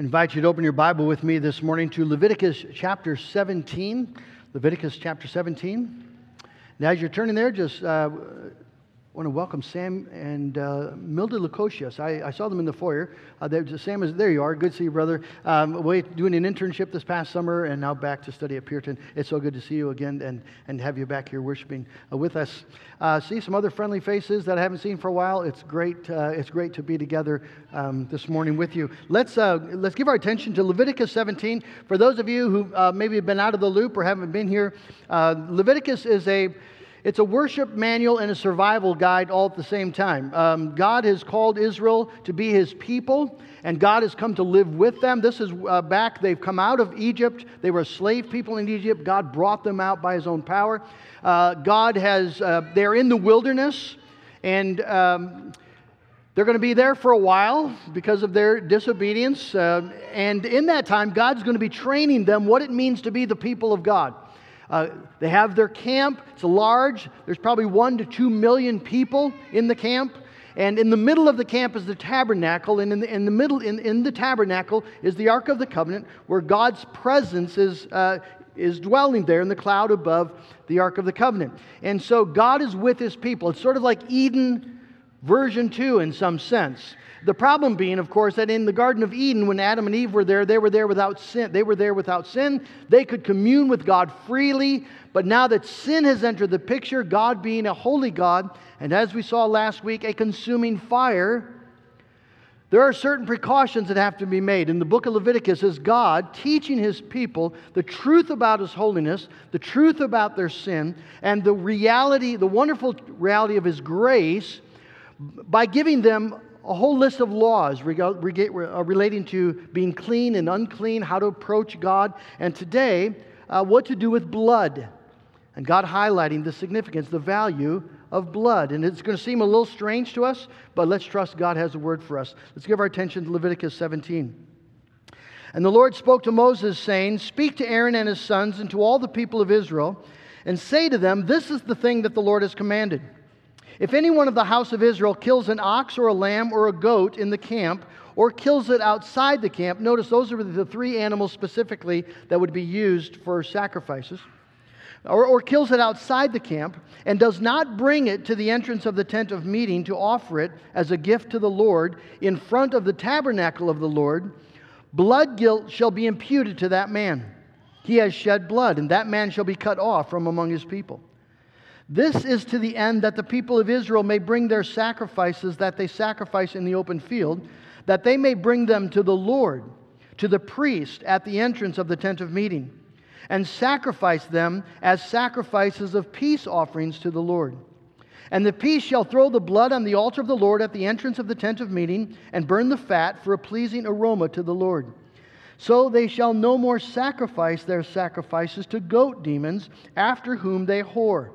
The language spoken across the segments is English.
Invite you to open your Bible with me this morning to Leviticus chapter 17. Leviticus chapter 17. And as you're turning there, just uh, want to welcome Sam and uh, Milda Lukosius. I, I, saw them in the foyer. Uh, Sam is there. You are. Good to see you, brother. Um, wait, doing an internship this past summer, and now back to study at Puritan. It's so good to see you again and, and have you back here worshiping uh, with us. Uh, see some other friendly faces that I haven't seen for a while. It's great. Uh, it's great to be together um, this morning with you. Let's uh, let's give our attention to Leviticus 17. For those of you who maybe have been out of the loop or haven't been here, Leviticus is a it's a worship manual and a survival guide all at the same time. Um, God has called Israel to be his people, and God has come to live with them. This is uh, back, they've come out of Egypt. They were slave people in Egypt. God brought them out by his own power. Uh, God has, uh, they're in the wilderness, and um, they're going to be there for a while because of their disobedience. Uh, and in that time, God's going to be training them what it means to be the people of God. Uh, they have their camp. It's large. There's probably one to two million people in the camp. And in the middle of the camp is the tabernacle. And in the, in the middle, in, in the tabernacle, is the Ark of the Covenant, where God's presence is, uh, is dwelling there in the cloud above the Ark of the Covenant. And so God is with his people. It's sort of like Eden version 2 in some sense. The problem being, of course, that in the Garden of Eden, when Adam and Eve were there, they were there without sin. They were there without sin. They could commune with God freely. But now that sin has entered the picture, God being a holy God, and as we saw last week, a consuming fire, there are certain precautions that have to be made. In the book of Leviticus is God teaching his people the truth about his holiness, the truth about their sin, and the reality, the wonderful reality of his grace by giving them a whole list of laws uh, relating to being clean and unclean, how to approach God, and today, uh, what to do with blood. And God highlighting the significance, the value of blood. And it's going to seem a little strange to us, but let's trust God has a word for us. Let's give our attention to Leviticus 17. And the Lord spoke to Moses, saying, Speak to Aaron and his sons and to all the people of Israel, and say to them, This is the thing that the Lord has commanded. If anyone of the house of Israel kills an ox or a lamb or a goat in the camp, or kills it outside the camp, notice those are the three animals specifically that would be used for sacrifices, or, or kills it outside the camp, and does not bring it to the entrance of the tent of meeting to offer it as a gift to the Lord in front of the tabernacle of the Lord, blood guilt shall be imputed to that man. He has shed blood, and that man shall be cut off from among his people. This is to the end that the people of Israel may bring their sacrifices that they sacrifice in the open field, that they may bring them to the Lord, to the priest at the entrance of the tent of meeting, and sacrifice them as sacrifices of peace offerings to the Lord. And the priest shall throw the blood on the altar of the Lord at the entrance of the tent of meeting, and burn the fat for a pleasing aroma to the Lord. So they shall no more sacrifice their sacrifices to goat demons, after whom they whore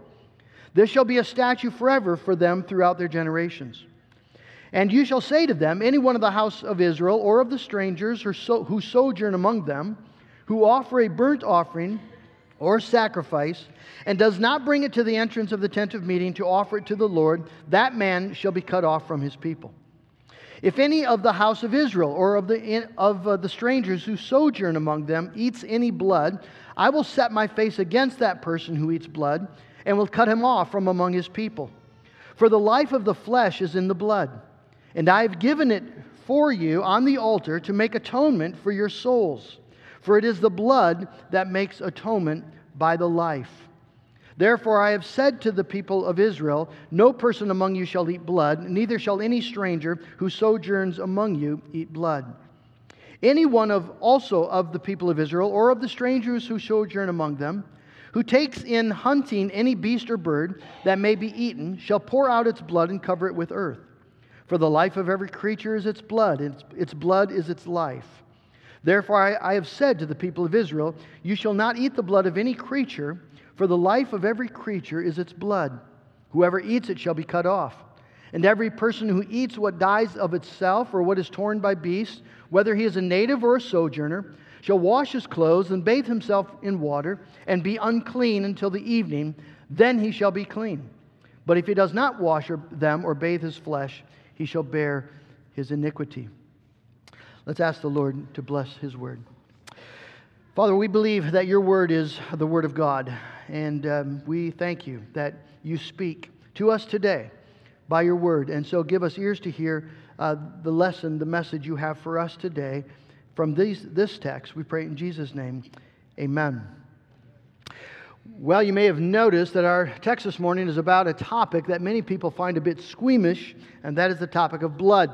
this shall be a statute forever for them throughout their generations. And you shall say to them, Any one of the house of Israel or of the strangers who sojourn among them, who offer a burnt offering or sacrifice, and does not bring it to the entrance of the tent of meeting to offer it to the Lord, that man shall be cut off from his people. If any of the house of Israel or of the, of, uh, the strangers who sojourn among them eats any blood, I will set my face against that person who eats blood and will cut him off from among his people. For the life of the flesh is in the blood, and I have given it for you on the altar to make atonement for your souls. For it is the blood that makes atonement by the life. Therefore, I have said to the people of Israel No person among you shall eat blood, neither shall any stranger who sojourns among you eat blood. Any one of also of the people of Israel, or of the strangers who sojourn among them, who takes in hunting any beast or bird that may be eaten shall pour out its blood and cover it with earth. For the life of every creature is its blood, and its, its blood is its life. Therefore, I, I have said to the people of Israel, You shall not eat the blood of any creature, for the life of every creature is its blood. Whoever eats it shall be cut off. And every person who eats what dies of itself or what is torn by beasts, whether he is a native or a sojourner, shall wash his clothes and bathe himself in water and be unclean until the evening. Then he shall be clean. But if he does not wash them or bathe his flesh, he shall bear his iniquity. Let's ask the Lord to bless his word. Father, we believe that your word is the word of God, and um, we thank you that you speak to us today by your word. And so give us ears to hear uh, the lesson, the message you have for us today from these, this text. We pray in Jesus' name. Amen. Well, you may have noticed that our text this morning is about a topic that many people find a bit squeamish, and that is the topic of blood.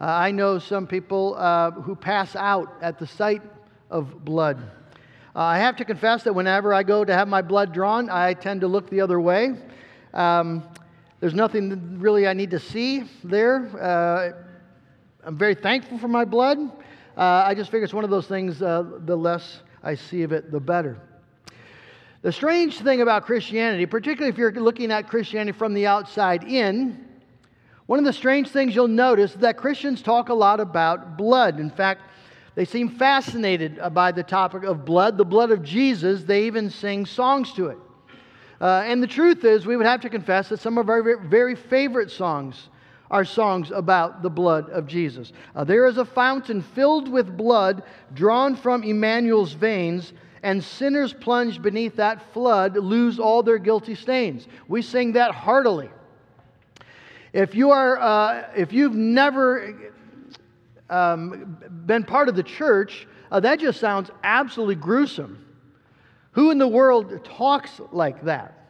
Uh, I know some people uh, who pass out at the sight of blood. Uh, I have to confess that whenever I go to have my blood drawn, I tend to look the other way. Um, there's nothing really I need to see there. Uh, I'm very thankful for my blood. Uh, I just figure it's one of those things, uh, the less I see of it, the better. The strange thing about Christianity, particularly if you're looking at Christianity from the outside in, one of the strange things you'll notice is that Christians talk a lot about blood. In fact, they seem fascinated by the topic of blood, the blood of Jesus. They even sing songs to it. Uh, and the truth is, we would have to confess that some of our very favorite songs are songs about the blood of Jesus. Uh, there is a fountain filled with blood drawn from Emmanuel's veins, and sinners plunged beneath that flood lose all their guilty stains. We sing that heartily. If, you are, uh, if you've never um, been part of the church, uh, that just sounds absolutely gruesome. Who in the world talks like that?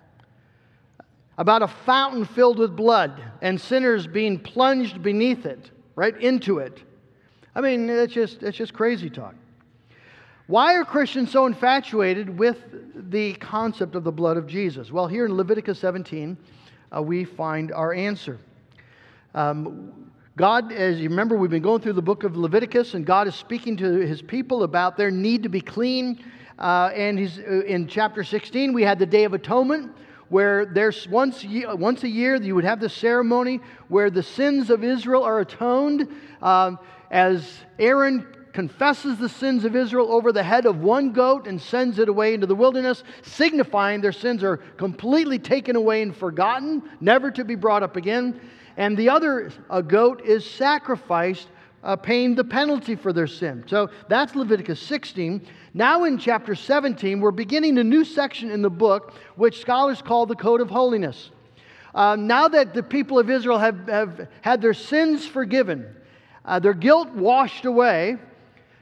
About a fountain filled with blood and sinners being plunged beneath it, right into it. I mean, it's just, it's just crazy talk. Why are Christians so infatuated with the concept of the blood of Jesus? Well, here in Leviticus 17, uh, we find our answer. Um, God, as you remember, we've been going through the book of Leviticus, and God is speaking to his people about their need to be clean. Uh, and he's, uh, in chapter 16, we had the Day of Atonement, where there's once, once a year you would have the ceremony where the sins of Israel are atoned. Um, as Aaron confesses the sins of Israel over the head of one goat and sends it away into the wilderness, signifying their sins are completely taken away and forgotten, never to be brought up again and the other a goat is sacrificed, uh, paying the penalty for their sin. So that's Leviticus 16. Now in chapter 17, we're beginning a new section in the book, which scholars call the Code of Holiness. Uh, now that the people of Israel have, have had their sins forgiven, uh, their guilt washed away,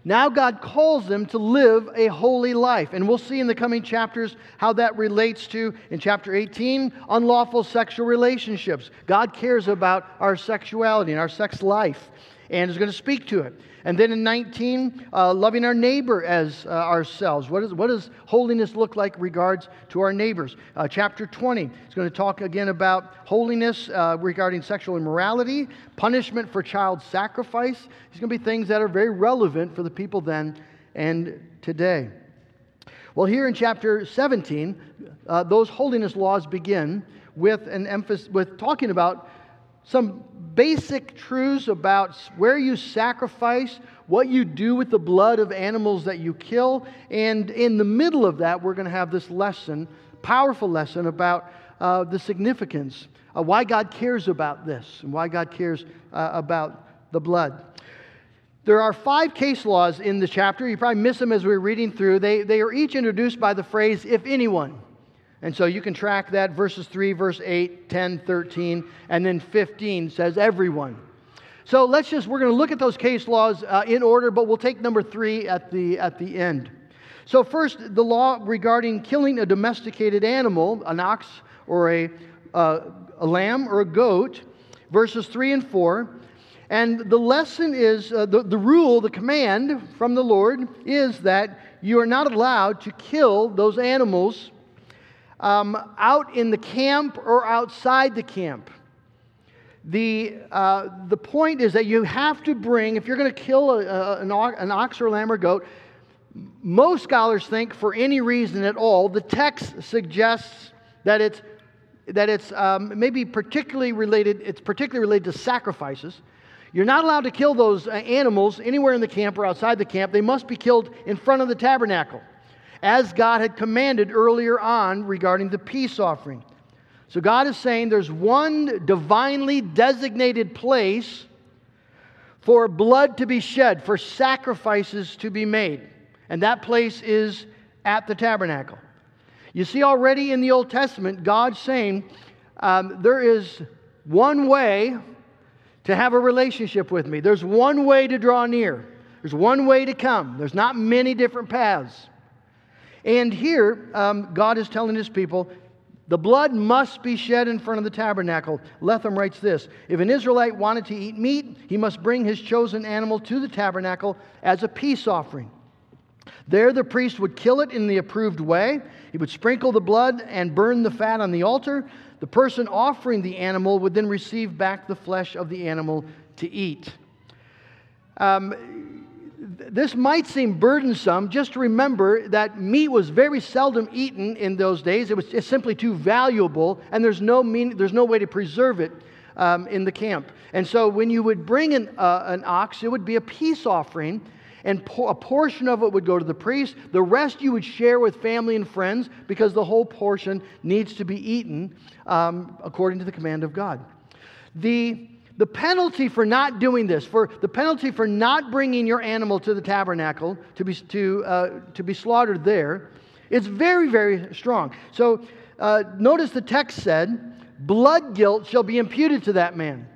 now God calls them to live a holy life. And we'll see in the coming chapters how that relates to, in chapter 18, unlawful sexual relationships. God cares about our sexuality and our sex life and is going to speak to it. And then in 19, uh, loving our neighbor as uh, ourselves. What, is, what does holiness look like regards to our neighbors? Uh, chapter 20 is going to talk again about holiness uh, regarding sexual immorality, punishment for child sacrifice. These going to be things that are very relevant for the people then and today. Well, here in chapter 17, uh, those holiness laws begin with an emphasis with talking about some basic truths about where you sacrifice, what you do with the blood of animals that you kill. And in the middle of that, we're going to have this lesson, powerful lesson about uh, the significance, uh, why God cares about this, and why God cares uh, about the blood. There are five case laws in the chapter. You probably miss them as we are reading through. They, they are each introduced by the phrase, if anyone. And so you can track that verses 3, verse 8, 10, 13, and then 15 says everyone. So let's just, we're going to look at those case laws uh, in order, but we'll take number three at the, at the end. So, first, the law regarding killing a domesticated animal, an ox or a, uh, a lamb or a goat, verses 3 and 4. And the lesson is uh, the, the rule, the command from the Lord is that you are not allowed to kill those animals um, out in the camp or outside the camp. The, uh, the point is that you have to bring, if you're going to kill a, a, an, an ox or lamb or goat, most scholars think for any reason at all, the text suggests that it's, that it's um, maybe particularly related, it's particularly related to sacrifices. You're not allowed to kill those uh, animals anywhere in the camp or outside the camp. They must be killed in front of the tabernacle as God had commanded earlier on regarding the peace offering. So God is saying there's one divinely designated place for blood to be shed, for sacrifices to be made. And that place is at the tabernacle. You see, already in the Old Testament, God saying, um, There is one way to have a relationship with me. There's one way to draw near. There's one way to come. There's not many different paths. And here, um, God is telling his people, the blood must be shed in front of the tabernacle. Letham writes this If an Israelite wanted to eat meat, he must bring his chosen animal to the tabernacle as a peace offering. There, the priest would kill it in the approved way. He would sprinkle the blood and burn the fat on the altar. The person offering the animal would then receive back the flesh of the animal to eat. Um, this might seem burdensome. Just remember that meat was very seldom eaten in those days. It was simply too valuable, and there's no, mean, there's no way to preserve it um, in the camp. And so when you would bring an, uh, an ox, it would be a peace offering, and po- a portion of it would go to the priest. The rest you would share with family and friends because the whole portion needs to be eaten um, according to the command of God. The the penalty for not doing this, for the penalty for not bringing your animal to the tabernacle to be, to, uh, to be slaughtered there, it's very, very strong. So uh, notice the text said, blood guilt shall be imputed to that man.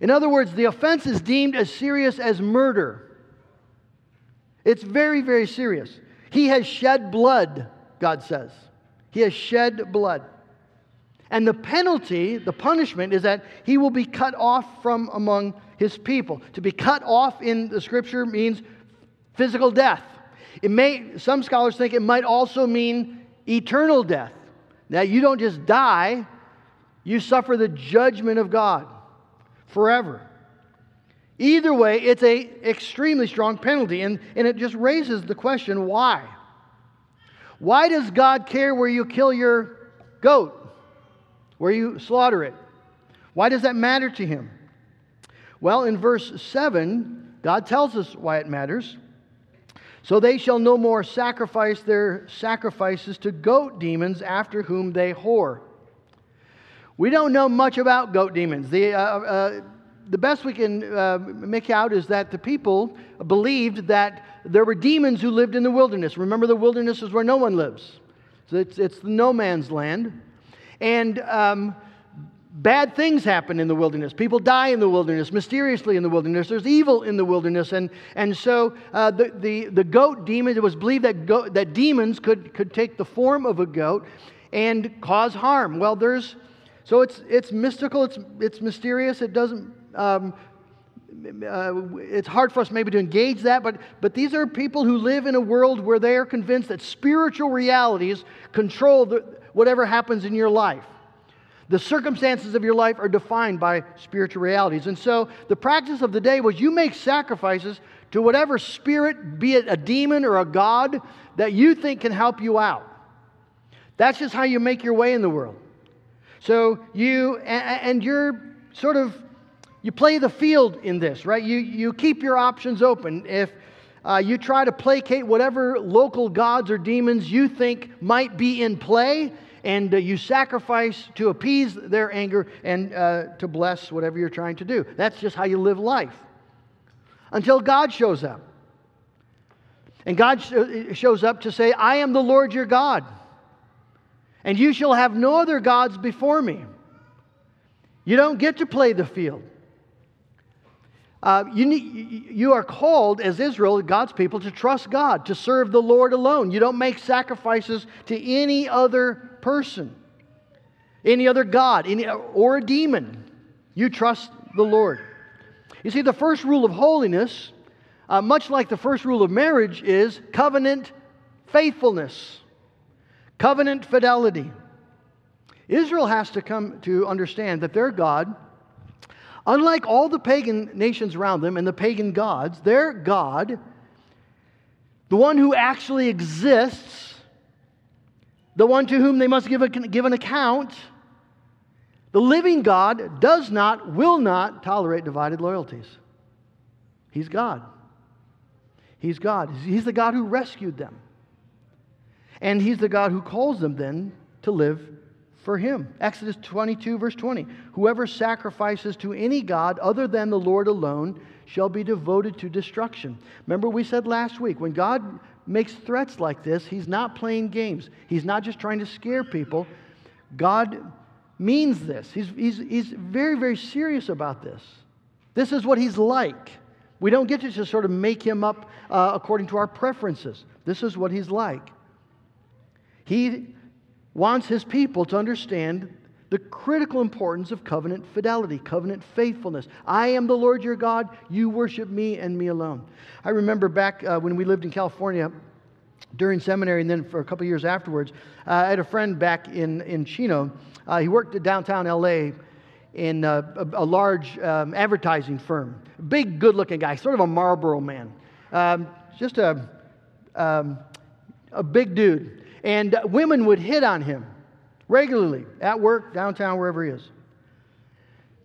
In other words, the offense is deemed as serious as murder. It's very, very serious. He has shed blood, God says. He has shed blood. And the penalty, the punishment, is that he will be cut off from among his people. To be cut off in the scripture means physical death. It may, some scholars think it might also mean eternal death. That you don't just die, you suffer the judgment of God forever. Either way, it's a extremely strong penalty, and, and it just raises the question why? Why does God care where you kill your goat? Where you slaughter it. Why does that matter to him? Well, in verse 7, God tells us why it matters. So they shall no more sacrifice their sacrifices to goat demons after whom they whore. We don't know much about goat demons. The, uh, uh, the best we can uh, make out is that the people believed that there were demons who lived in the wilderness. Remember, the wilderness is where no one lives, so it's, it's no man's land. And um, bad things happen in the wilderness. People die in the wilderness, mysteriously in the wilderness. There's evil in the wilderness. And, and so uh, the, the, the goat demon, it was believed that, go, that demons could, could take the form of a goat and cause harm. Well, there's, so it's, it's mystical, it's, it's mysterious, it doesn't. Um, uh, it's hard for us maybe to engage that, but, but these are people who live in a world where they are convinced that spiritual realities control the, whatever happens in your life. The circumstances of your life are defined by spiritual realities. And so the practice of the day was you make sacrifices to whatever spirit, be it a demon or a god, that you think can help you out. That's just how you make your way in the world. So you, and you're sort of, you play the field in this, right? You, you keep your options open. If uh, you try to placate whatever local gods or demons you think might be in play, and uh, you sacrifice to appease their anger and uh, to bless whatever you're trying to do. That's just how you live life until God shows up. And God sh- shows up to say, I am the Lord your God, and you shall have no other gods before me. You don't get to play the field. Uh, you, need, you are called as Israel, God's people, to trust God, to serve the Lord alone. You don't make sacrifices to any other person, any other God, any, or a demon. You trust the Lord. You see, the first rule of holiness, uh, much like the first rule of marriage, is covenant faithfulness, covenant fidelity. Israel has to come to understand that their God, unlike all the pagan nations around them and the pagan gods, their God, the one who actually exists, the one to whom they must give, a, give an account, the living God does not, will not tolerate divided loyalties. He's God. He's God. He's the God who rescued them. And He's the God who calls them then to live for him. Exodus 22, verse 20. Whoever sacrifices to any God other than the Lord alone shall be devoted to destruction. Remember, we said last week when God makes threats like this, he's not playing games, he's not just trying to scare people. God means this. He's, he's, he's very, very serious about this. This is what he's like. We don't get to just sort of make him up uh, according to our preferences. This is what he's like. He wants his people to understand the critical importance of covenant fidelity, covenant faithfulness. I am the Lord your God. You worship me and me alone. I remember back uh, when we lived in California during seminary and then for a couple years afterwards, uh, I had a friend back in, in Chino. Uh, he worked at downtown LA in a, a, a large um, advertising firm. Big, good looking guy, sort of a Marlboro man. Um, just a, um, a big dude. And women would hit on him regularly at work, downtown, wherever he is.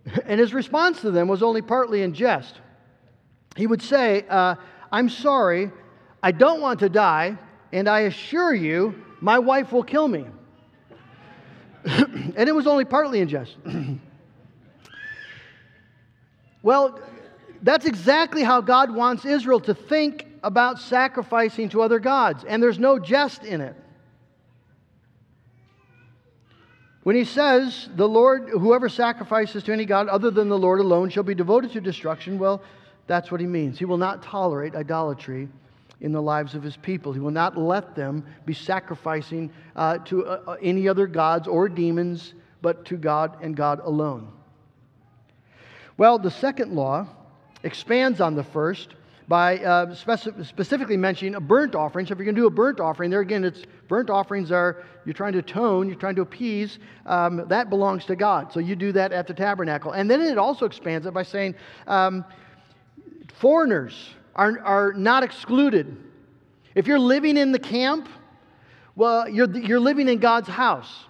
And his response to them was only partly in jest. He would say, uh, I'm sorry, I don't want to die, and I assure you, my wife will kill me. and it was only partly in jest. well, that's exactly how God wants Israel to think about sacrificing to other gods, and there's no jest in it. When he says, the Lord, whoever sacrifices to any God other than the Lord alone shall be devoted to destruction, well, that's what he means. He will not tolerate idolatry in the lives of his people. He will not let them be sacrificing uh, to uh, uh any other gods or demons, but to God and God alone. Well, the second law expands on the first by uh, speci- specifically mentioning a burnt offering. So if you're going to do a burnt offering, there again, it's burnt offerings are you're trying to atone, you're trying to appease. Um, that belongs to God. So you do that at the tabernacle, and then it also expands it by saying um, foreigners are, are not excluded. If you're living in the camp, well, you're, you're living in God's house.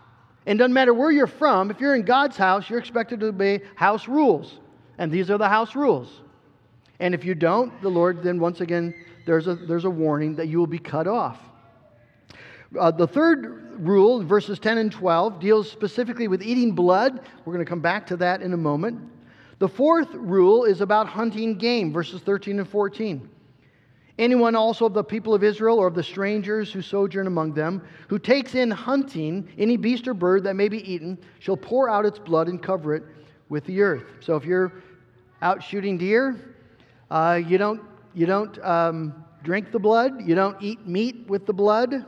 And doesn't matter where you're from, if you're in God's house, you're expected to obey house rules. And these are the house rules. And if you don't, the Lord then once again, there's a, there's a warning that you will be cut off. Uh, the third rule, verses 10 and 12, deals specifically with eating blood. We're going to come back to that in a moment. The fourth rule is about hunting game, verses 13 and 14. Anyone also of the people of Israel or of the strangers who sojourn among them, who takes in hunting any beast or bird that may be eaten, shall pour out its blood and cover it with the earth. So if you're out shooting deer, uh, you don't, you don't um, drink the blood, you don't eat meat with the blood,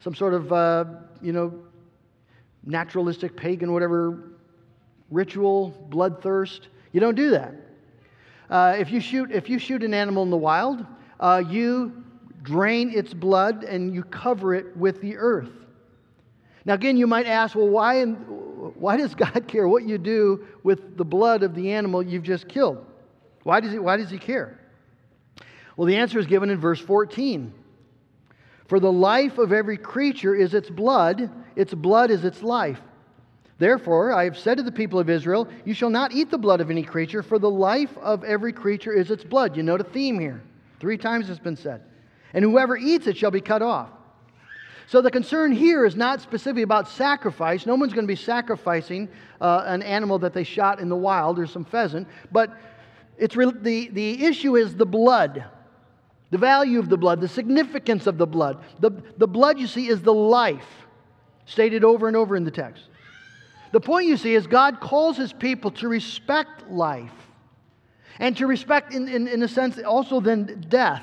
some sort of, uh, you know, naturalistic, pagan, whatever ritual, bloodthirst. You don't do that. Uh, if, you shoot, if you shoot an animal in the wild, uh, you drain its blood and you cover it with the earth. Now, again, you might ask, well, why, why does God care what you do with the blood of the animal you've just killed? Why does he, why does he care? Well, the answer is given in verse 14. For the life of every creature is its blood, its blood is its life. Therefore, I have said to the people of Israel, You shall not eat the blood of any creature, for the life of every creature is its blood. You note a theme here. Three times it's been said. And whoever eats it shall be cut off. So the concern here is not specifically about sacrifice. No one's going to be sacrificing uh, an animal that they shot in the wild or some pheasant. But it's re- the, the issue is the blood, the value of the blood, the significance of the blood. The, the blood, you see, is the life, stated over and over in the text. The point you see is God calls his people to respect life and to respect, in, in, in a sense, also then death.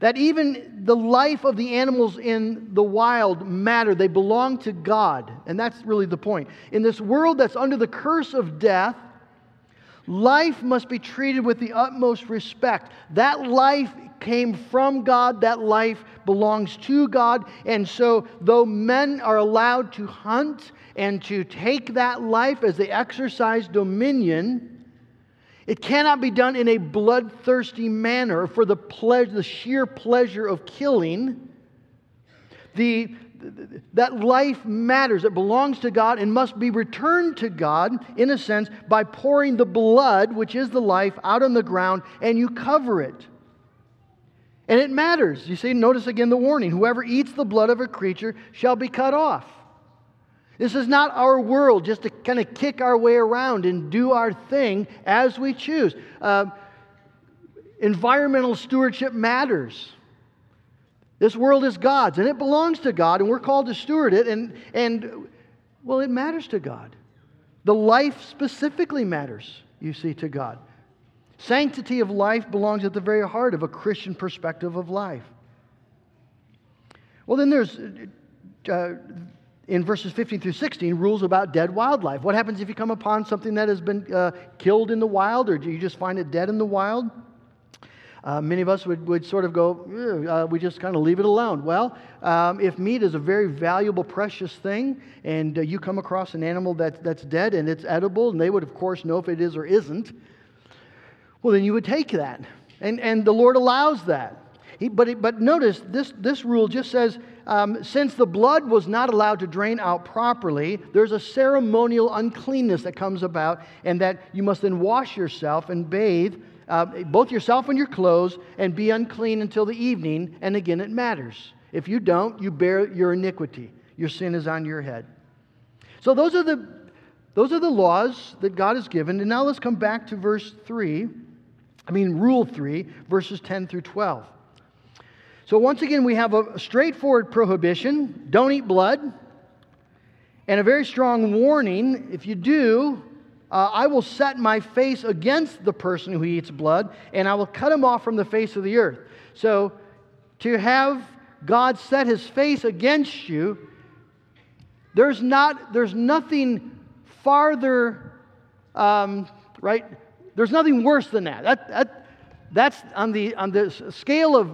That even the life of the animals in the wild matter. They belong to God. And that's really the point. In this world that's under the curse of death, life must be treated with the utmost respect. That life came from God, that life belongs to God. And so, though men are allowed to hunt and to take that life as they exercise dominion, it cannot be done in a bloodthirsty manner for the, ple- the sheer pleasure of killing. The, that life matters. It belongs to God and must be returned to God, in a sense, by pouring the blood, which is the life, out on the ground and you cover it. And it matters. You see, notice again the warning whoever eats the blood of a creature shall be cut off. This is not our world just to kind of kick our way around and do our thing as we choose. Uh, environmental stewardship matters. This world is God's and it belongs to God, and we're called to steward it, and, and well, it matters to God. The life specifically matters, you see, to God. Sanctity of life belongs at the very heart of a Christian perspective of life. Well, then there's, uh, in verses 15 through 16, rules about dead wildlife. What happens if you come upon something that has been uh, killed in the wild, or do you just find it dead in the wild? Uh, many of us would, would sort of go, uh, we just kind of leave it alone. Well, um, if meat is a very valuable, precious thing, and uh, you come across an animal that, that's dead and it's edible, and they would, of course, know if it is or isn't, well, then you would take that. And, and the Lord allows that. He, but, but notice, this, this rule just says um, since the blood was not allowed to drain out properly, there's a ceremonial uncleanness that comes about, and that you must then wash yourself and bathe uh, both yourself and your clothes, and be unclean until the evening. And again, it matters. If you don't, you bear your iniquity. Your sin is on your head. So those are the those are the laws that God has given. And now let's come back to verse 3. I mean, rule 3, verses 10 through 12. So once again, we have a straightforward prohibition don't eat blood, and a very strong warning if you do, uh, I will set my face against the person who eats blood, and I will cut him off from the face of the earth. So, to have God set his face against you, there's, not, there's nothing farther, um, right? There's nothing worse than that. that, that that's on the, on the scale of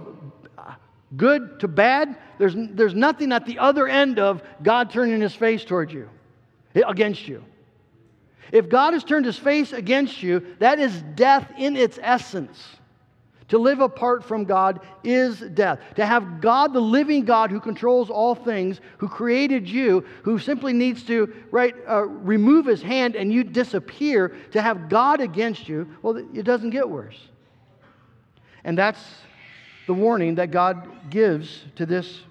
good to bad. There's, there's nothing at the other end of God turning his face towards you, against you. If God has turned his face against you, that is death in its essence. To live apart from God is death. To have God, the living God who controls all things, who created you, who simply needs to right, uh, remove his hand and you disappear, to have God against you, well, it doesn't get worse. And that's the warning that God gives to this,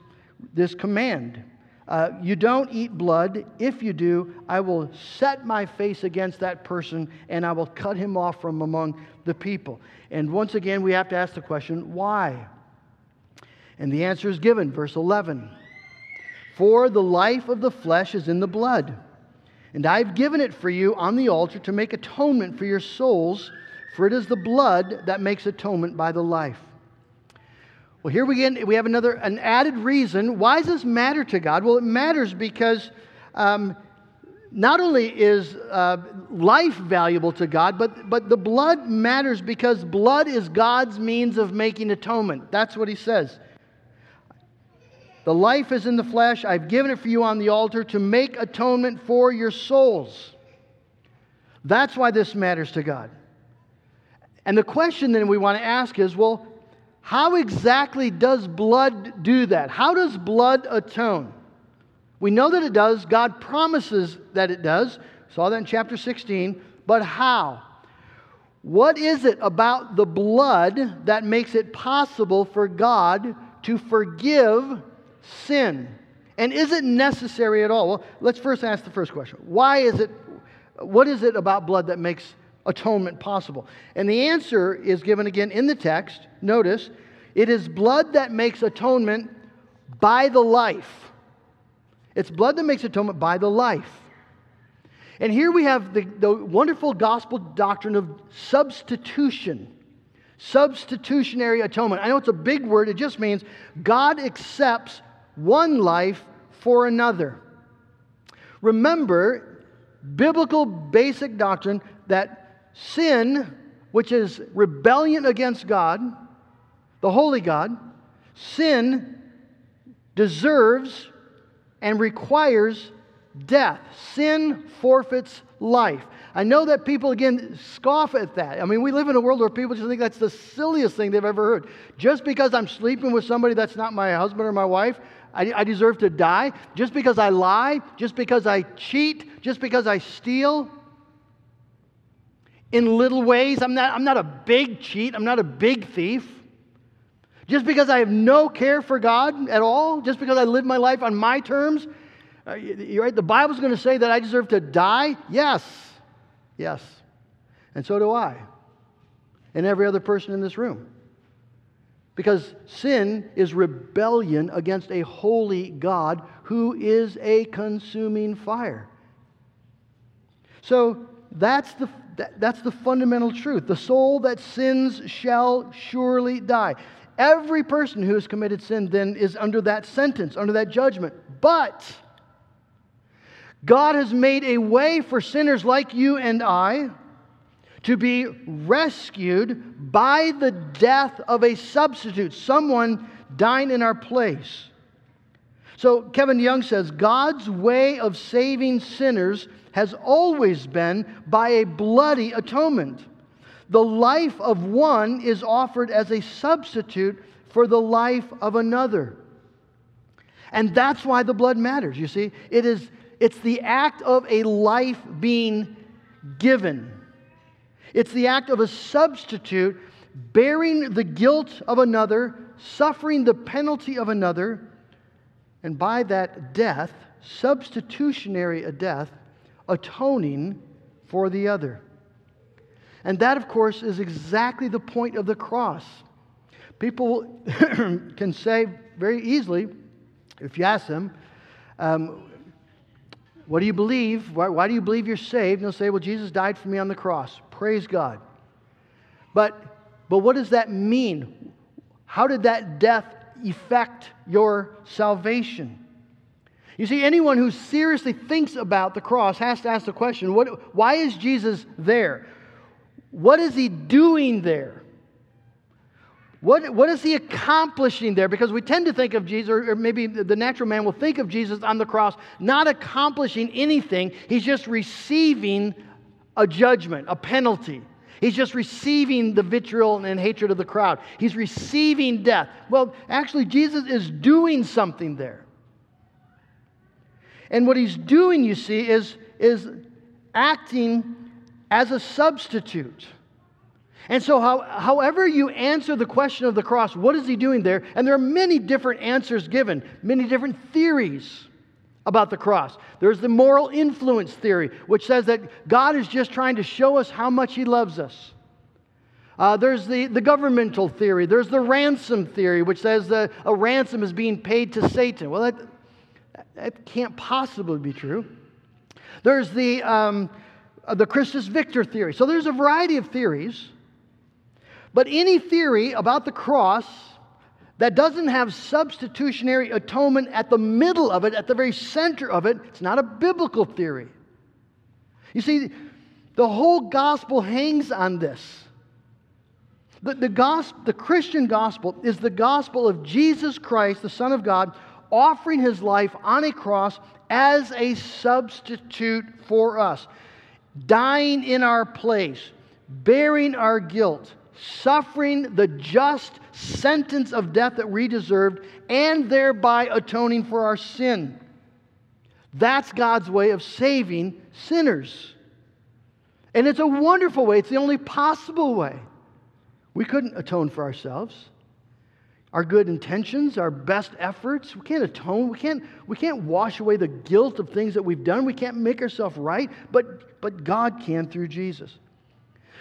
this command. Uh, you don't eat blood. If you do, I will set my face against that person and I will cut him off from among the people. And once again, we have to ask the question why? And the answer is given, verse 11. For the life of the flesh is in the blood, and I've given it for you on the altar to make atonement for your souls, for it is the blood that makes atonement by the life. Well, here we, get, we have another, an added reason. Why does this matter to God? Well, it matters because um, not only is uh, life valuable to God, but, but the blood matters because blood is God's means of making atonement. That's what he says. The life is in the flesh. I've given it for you on the altar to make atonement for your souls. That's why this matters to God. And the question then we want to ask is well, how exactly does blood do that? How does blood atone? We know that it does. God promises that it does. Saw that in chapter 16. But how? What is it about the blood that makes it possible for God to forgive sin? And is it necessary at all? Well, let's first ask the first question. Why is it, what is it about blood that makes atonement possible? And the answer is given again in the text. Notice, it is blood that makes atonement by the life. It's blood that makes atonement by the life. And here we have the, the wonderful gospel doctrine of substitution. Substitutionary atonement. I know it's a big word, it just means God accepts one life for another. Remember, biblical basic doctrine that sin, which is rebellion against God, the holy God, sin deserves and requires death. Sin forfeits life. I know that people, again, scoff at that. I mean, we live in a world where people just think that's the silliest thing they've ever heard. Just because I'm sleeping with somebody that's not my husband or my wife, I, I deserve to die. Just because I lie, just because I cheat, just because I steal, in little ways. I'm not, I'm not a big cheat, I'm not a big thief. Just because I have no care for God at all, just because I live my life on my terms, Uh, you right? The Bible's going to say that I deserve to die? Yes. Yes. And so do I. And every other person in this room. Because sin is rebellion against a holy God who is a consuming fire. So that's the, that's the fundamental truth. The soul that sins shall surely die. Every person who has committed sin then is under that sentence, under that judgment. But God has made a way for sinners like you and I to be rescued by the death of a substitute, someone dying in our place. So, Kevin DeYoung says God's way of saving sinners has always been by a bloody atonement. The life of one is offered as a substitute for the life of another. And that's why the blood matters, you see. It is, it's the act of a life being given. It's the act of a substitute bearing the guilt of another, suffering the penalty of another, and by that death, substitutionary a death, atoning for the other. And that, of course, is exactly the point of the cross. People can say very easily, if you ask them, um, what do you believe? Why, why, do you believe you're saved? And they'll say, well, Jesus died for me on the cross. Praise God. But, but what does that mean? How did that death affect your salvation? You see, anyone who seriously thinks about the cross has to ask the question what, why is Jesus there? What is he doing there? What, what is he accomplishing there? Because we tend to think of Jesus, or maybe the natural man will think of Jesus on the cross not accomplishing anything. He's just receiving a judgment, a penalty. He's just receiving the vitriol and hatred of the crowd. He's receiving death. Well, actually, Jesus is doing something there. And what he's doing, you see, is, is acting as a substitute. And so, how, however you answer the question of the cross, what is he doing there? And there are many different answers given, many different theories about the cross. There's the moral influence theory, which says that God is just trying to show us how much he loves us. Uh, there's the, the governmental theory. There's the ransom theory, which says that a ransom is being paid to Satan. Well, that, that can't possibly be true. There's the, um, uh, the Christus Victor theory. So there's a variety of theories. But any theory about the cross that doesn't have substitutionary atonement at the middle of it, at the very center of it, it's not a biblical theory. You see, the whole gospel hangs on this. The, the, gospel, the Christian gospel is the gospel of Jesus Christ, the Son of God, offering his life on a cross as a substitute for us, dying in our place, bearing our guilt, suffering the just sentence of death that we deserved, and thereby atoning for our sin. That's God's way of saving sinners. And it's a wonderful way, it's the only possible way. We couldn't atone for ourselves our good intentions, our best efforts. We can't atone. We can't, we can't wash away the guilt of things that we've done. We can't make ourselves right, but, but God can through Jesus.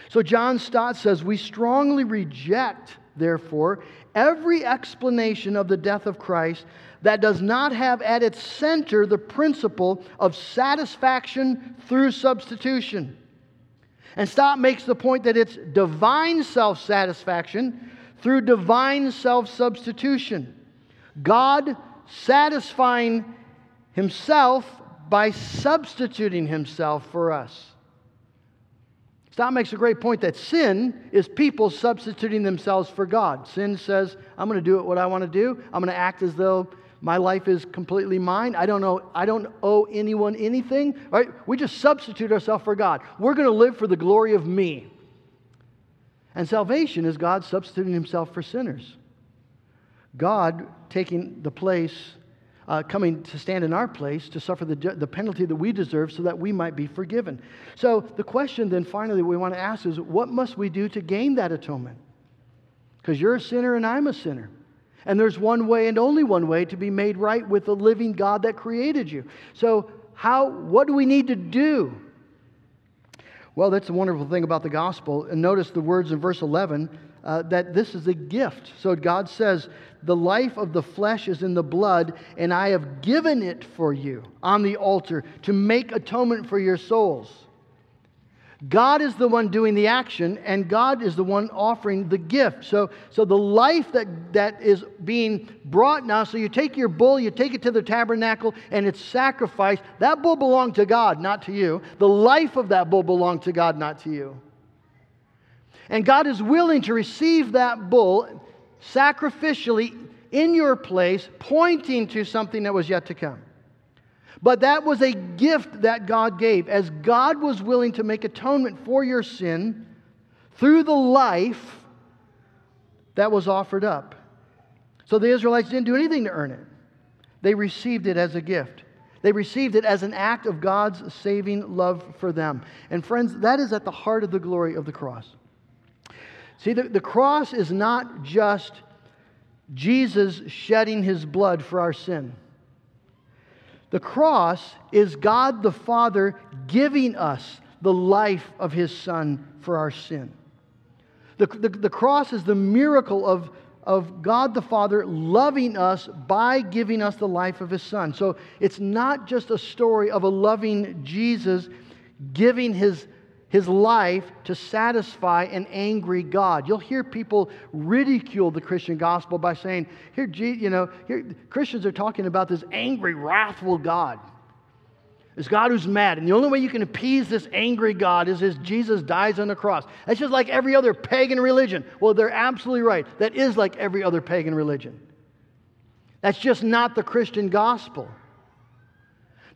So John Stott says, We strongly reject, therefore, every explanation of the death of Christ that does not have at its center the principle of satisfaction through substitution. And Stott makes the point that it's divine self satisfaction through divine self substitution. God satisfying himself by substituting himself for us. Stott makes a great point that sin is people substituting themselves for God. Sin says, I'm going to do what I want to do. I'm going to act as though my life is completely mine. I don't know, I don't owe anyone anything. Right? We just substitute ourselves for God. We're going to live for the glory of me. And salvation is God substituting himself for sinners. God taking the place, uh, coming to stand in our place to suffer the, the penalty that we deserve so that we might be forgiven. So the question then finally we want to ask is what must we do to gain that atonement? Because you're a sinner and I'm a sinner. And there's one way and only one way to be made right with the living God that created you. So, how, what do we need to do? Well, that's the wonderful thing about the gospel. And notice the words in verse 11 uh, that this is a gift. So God says, The life of the flesh is in the blood, and I have given it for you on the altar to make atonement for your souls. God is the one doing the action, and God is the one offering the gift. So, so the life that, that is being brought now, so you take your bull, you take it to the tabernacle, and it's sacrificed. That bull belonged to God, not to you. The life of that bull belonged to God, not to you. And God is willing to receive that bull sacrificially in your place, pointing to something that was yet to come. But that was a gift that God gave. As God was willing to make atonement for your sin through the life that was offered up. So the Israelites didn't do anything to earn it, they received it as a gift. They received it as an act of God's saving love for them. And friends, that is at the heart of the glory of the cross. See, the, the cross is not just Jesus shedding his blood for our sin. The cross is God the Father giving us the life of his Son for our sin. The, the, the, cross is the miracle of, of God the Father loving us by giving us the life of his Son. So it's not just a story of a loving Jesus giving his his life to satisfy an angry God. You'll hear people ridicule the Christian gospel by saying, here, you know, here, Christians are talking about this angry, wrathful God. This God who's mad. And the only way you can appease this angry God is as Jesus dies on the cross. That's just like every other pagan religion. Well, they're absolutely right. That is like every other pagan religion. That's just not the Christian gospel.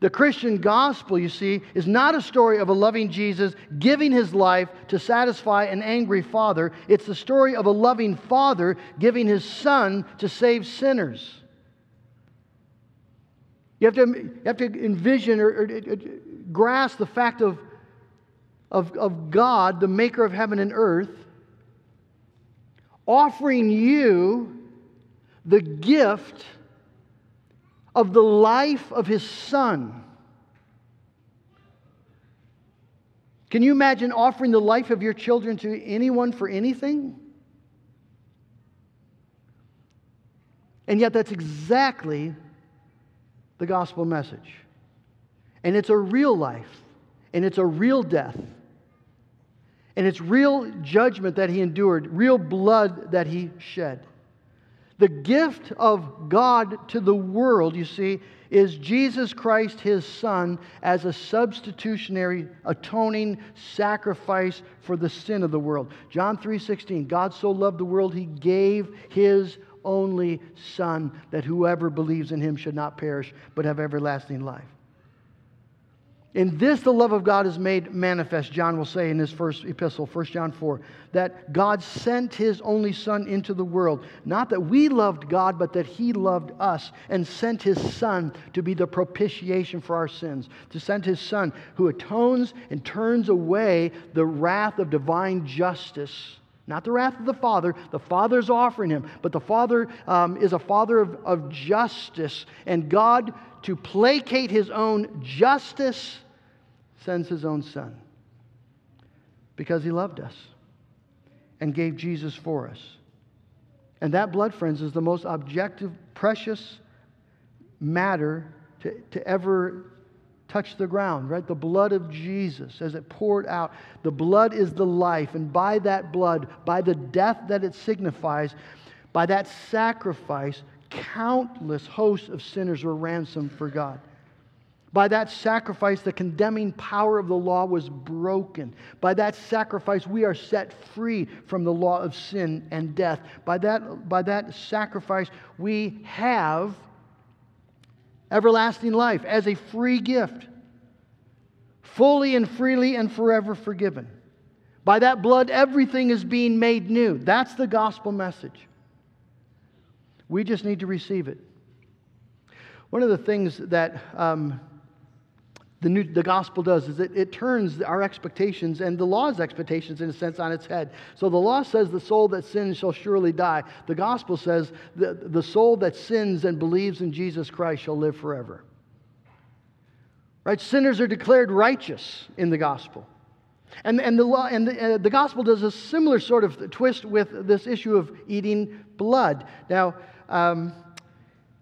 The Christian gospel, you see, is not a story of a loving Jesus giving his life to satisfy an angry father. It's the story of a loving father giving his son to save sinners. You have to, you have to envision or, or, or grasp the fact of, of, of God, the maker of heaven and earth, offering you the gift of the life of his son. Can you imagine offering the life of your children to anyone for anything? And yet, that's exactly the gospel message. And it's a real life, and it's a real death, and it's real judgment that he endured, real blood that he shed. The gift of God to the world, you see, is Jesus Christ, his Son, as a substitutionary, atoning sacrifice for the sin of the world. John 3:16, God so loved the world, he gave his only Son, that whoever believes in him should not perish, but have everlasting life. In this, the love of God is made manifest, John will say in his first epistle, 1 John 4, that God sent his only Son into the world. Not that we loved God, but that he loved us and sent his Son to be the propitiation for our sins, to send his Son who atones and turns away the wrath of divine justice. Not the wrath of the Father. The Father's offering him, but the Father um, is a Father of, of justice. And God, to placate his own justice, sends his own son because he loved us and gave Jesus for us. And that, blood, friends, is the most objective, precious matter to, to ever touch the ground, right? The blood of Jesus as it poured out. The blood is the life. And by that blood, by the death that it signifies, by that sacrifice, countless hosts of sinners were ransomed for God. By that sacrifice, the condemning power of the law was broken. By that sacrifice, we are set free from the law of sin and death. By that, by that sacrifice, we have everlasting life as a free gift, fully and freely and forever forgiven. By that blood, everything is being made new. That's the gospel message. We just need to receive it. One of the things that um, the, new, the gospel does is it, it turns our expectations and the law's expectations, in a sense, on its head. So the law says the soul that sins shall surely die. The gospel says the, the soul that sins and believes in Jesus Christ shall live forever. Right? Sinners are declared righteous in the gospel. And, and, the, law, and the, uh, the gospel does a similar sort of twist with this issue of eating blood. Now, um,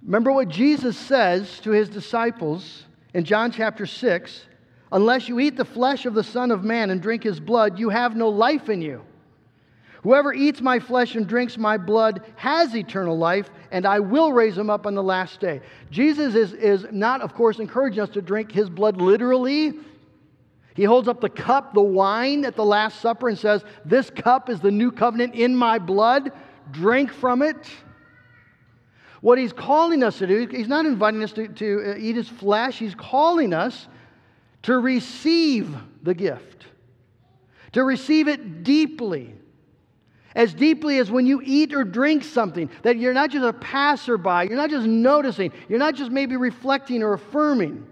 remember what Jesus says to his disciples in John chapter 6 Unless you eat the flesh of the Son of Man and drink his blood, you have no life in you. Whoever eats my flesh and drinks my blood has eternal life, and I will raise him up on the last day. Jesus is, is not, of course, encouraging us to drink his blood literally. He holds up the cup, the wine at the Last Supper, and says, This cup is the new covenant in my blood. Drink from it. What he's calling us to do, he's not inviting us to, to uh, eat his flesh, he's calling us to receive the gift, to receive it deeply. As deeply as when you eat or drink something, that you're not just a passerby, you're not just noticing, you're not just maybe reflecting or affirming,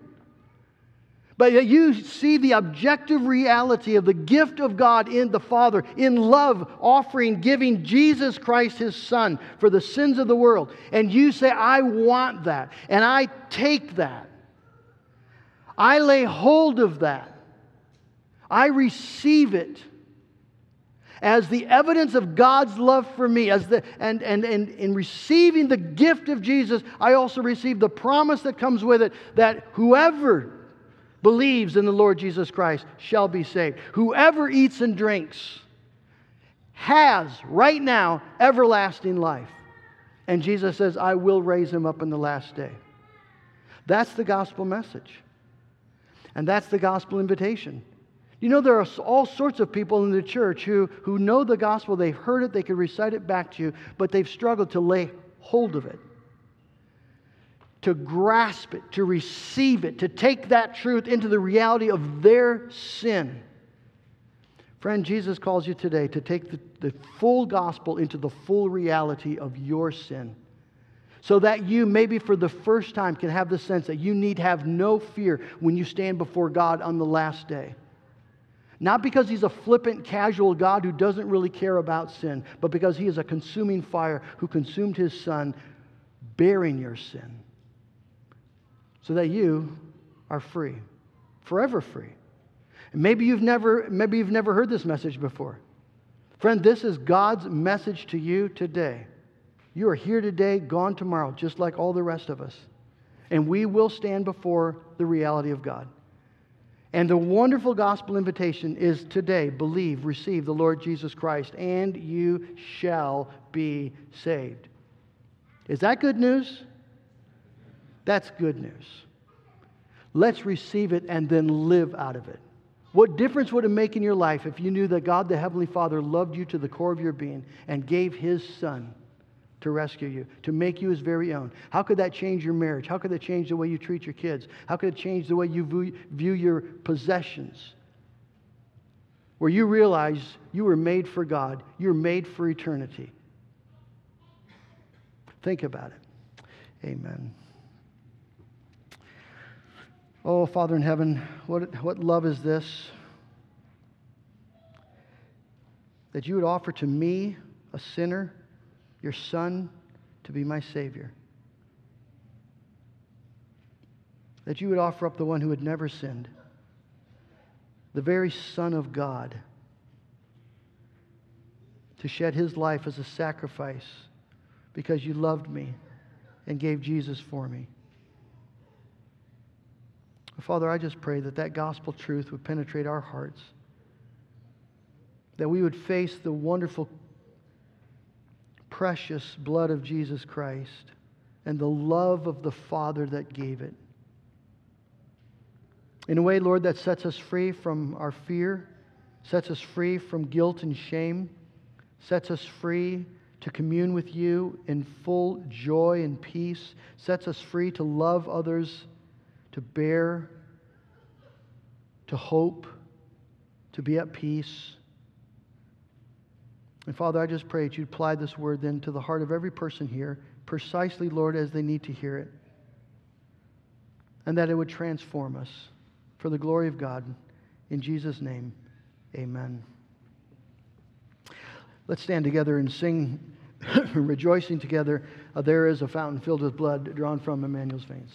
but you see the objective reality of the gift of God in the Father, in love, offering, giving Jesus Christ, his Son, for the sins of the world. And you say, I want that. And I take that. I lay hold of that. I receive it as the evidence of God's love for me. As the, and, and, and in receiving the gift of Jesus, I also receive the promise that comes with it that whoever believes in the Lord Jesus Christ shall be saved. Whoever eats and drinks has right now everlasting life. And Jesus says, I will raise him up in the last day. That's the gospel message. And that's the gospel invitation. You know, there are all sorts of people in the church who, who know the gospel, they've heard it, they can recite it back to you, but they've struggled to lay hold of it to grasp it, to receive it, to take that truth into the reality of their sin. Friend, Jesus calls you today to take the, the full gospel into the full reality of your sin. So that you, maybe for the first time, can have the sense that you need have no fear when you stand before God on the last day. Not because he's a flippant, casual God who doesn't really care about sin, but because he is a consuming fire who consumed his son, bearing your sin so that you are free, forever free. And maybe you've never, maybe you've never heard this message before. Friend, this is God's message to you today. You are here today, gone tomorrow, just like all the rest of us. And we will stand before the reality of God. And the wonderful gospel invitation is today believe, receive the Lord Jesus Christ, and you shall be saved. Is that good news? That's good news. Let's receive it and then live out of it. What difference would it make in your life if you knew that God the Heavenly Father loved you to the core of your being and gave His Son to rescue you, to make you His very own? How could that change your marriage? How could that change the way you treat your kids? How could it change the way you view your possessions? Where you realize you were made for God, you're made for eternity. Think about it. Amen. Oh, Father in heaven, what, what love is this? That you would offer to me, a sinner, your Son, to be my Savior. That you would offer up the one who had never sinned, the very Son of God, to shed his life as a sacrifice because you loved me and gave Jesus for me. Father, I just pray that that gospel truth would penetrate our hearts, that we would face the wonderful, precious blood of Jesus Christ and the love of the Father that gave it. In a way, Lord, that sets us free from our fear, sets us free from guilt and shame, sets us free to commune with you in full joy and peace, sets us free to love others to bear, to hope, to be at peace. And Father, I just pray that you'd apply this word then to the heart of every person here, precisely, Lord, as they need to hear it. And that it would transform us. for the glory of God. In Jesus' name, amen. Let's stand together and sing, rejoicing together. Uh, there is a fountain filled with blood drawn from Emmanuel's veins.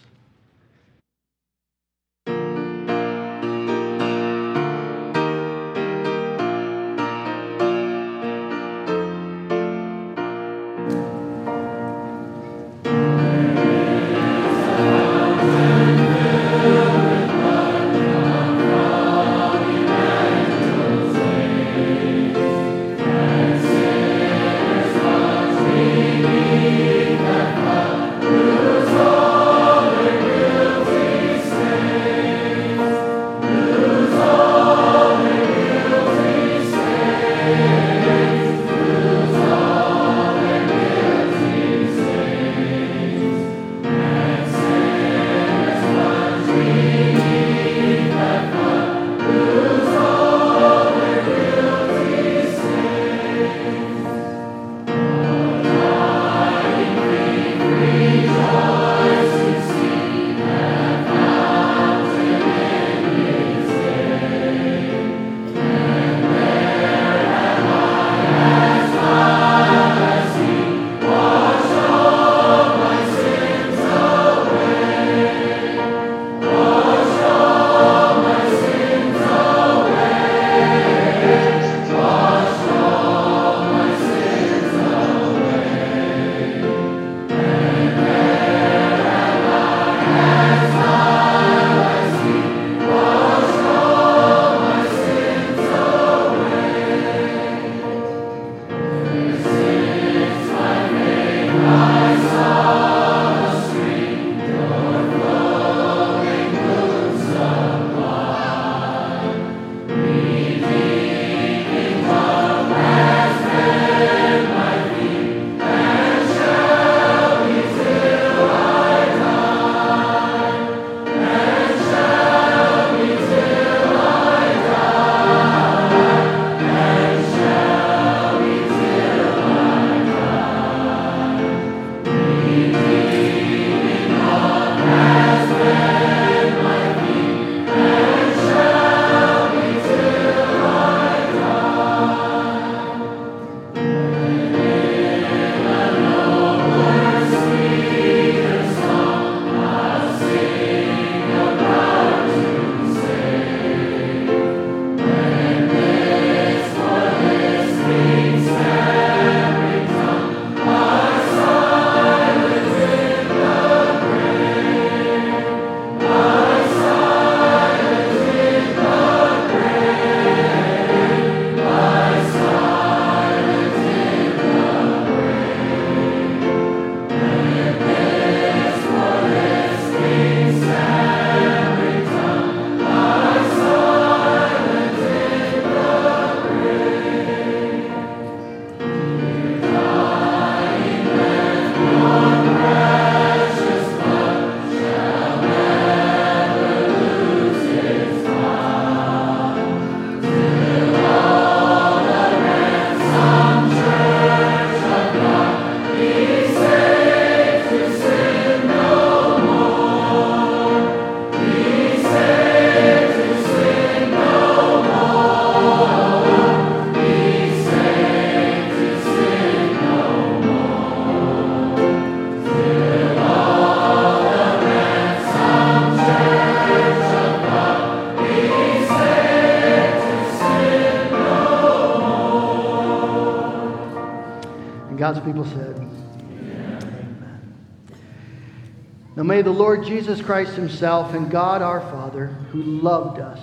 Now may the Lord Jesus Christ Himself and God our Father, who loved us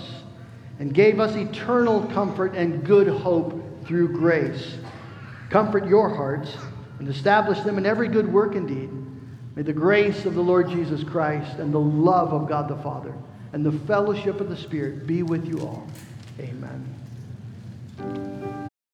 and gave us eternal comfort and good hope through grace, comfort your hearts and establish them in every good work indeed. May the grace of the Lord Jesus Christ and the love of God the Father and the fellowship of the Spirit be with you all. Amen.